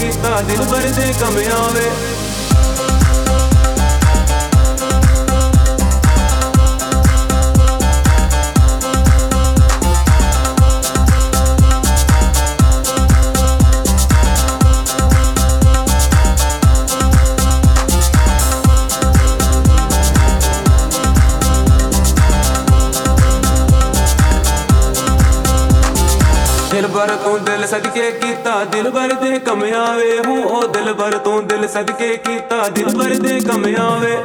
किसता दिन भर से कमे आवे ਨਿਰਭਰ ਤੂੰ ਦਿਲ ਸਦਕੇ ਕੀਤਾ, ਦਿਲਬਰ ਦੇ ਕਮ ਆਵੇ, ਹੂੰ ਉਹ ਦਿਲਬਰ ਤੂੰ ਦਿਲ ਸਦਕੇ ਕੀਤਾ, ਦਿਲਬਰ ਦੇ ਕਮ ਆਵੇ।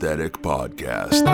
Aesthetic Podcast.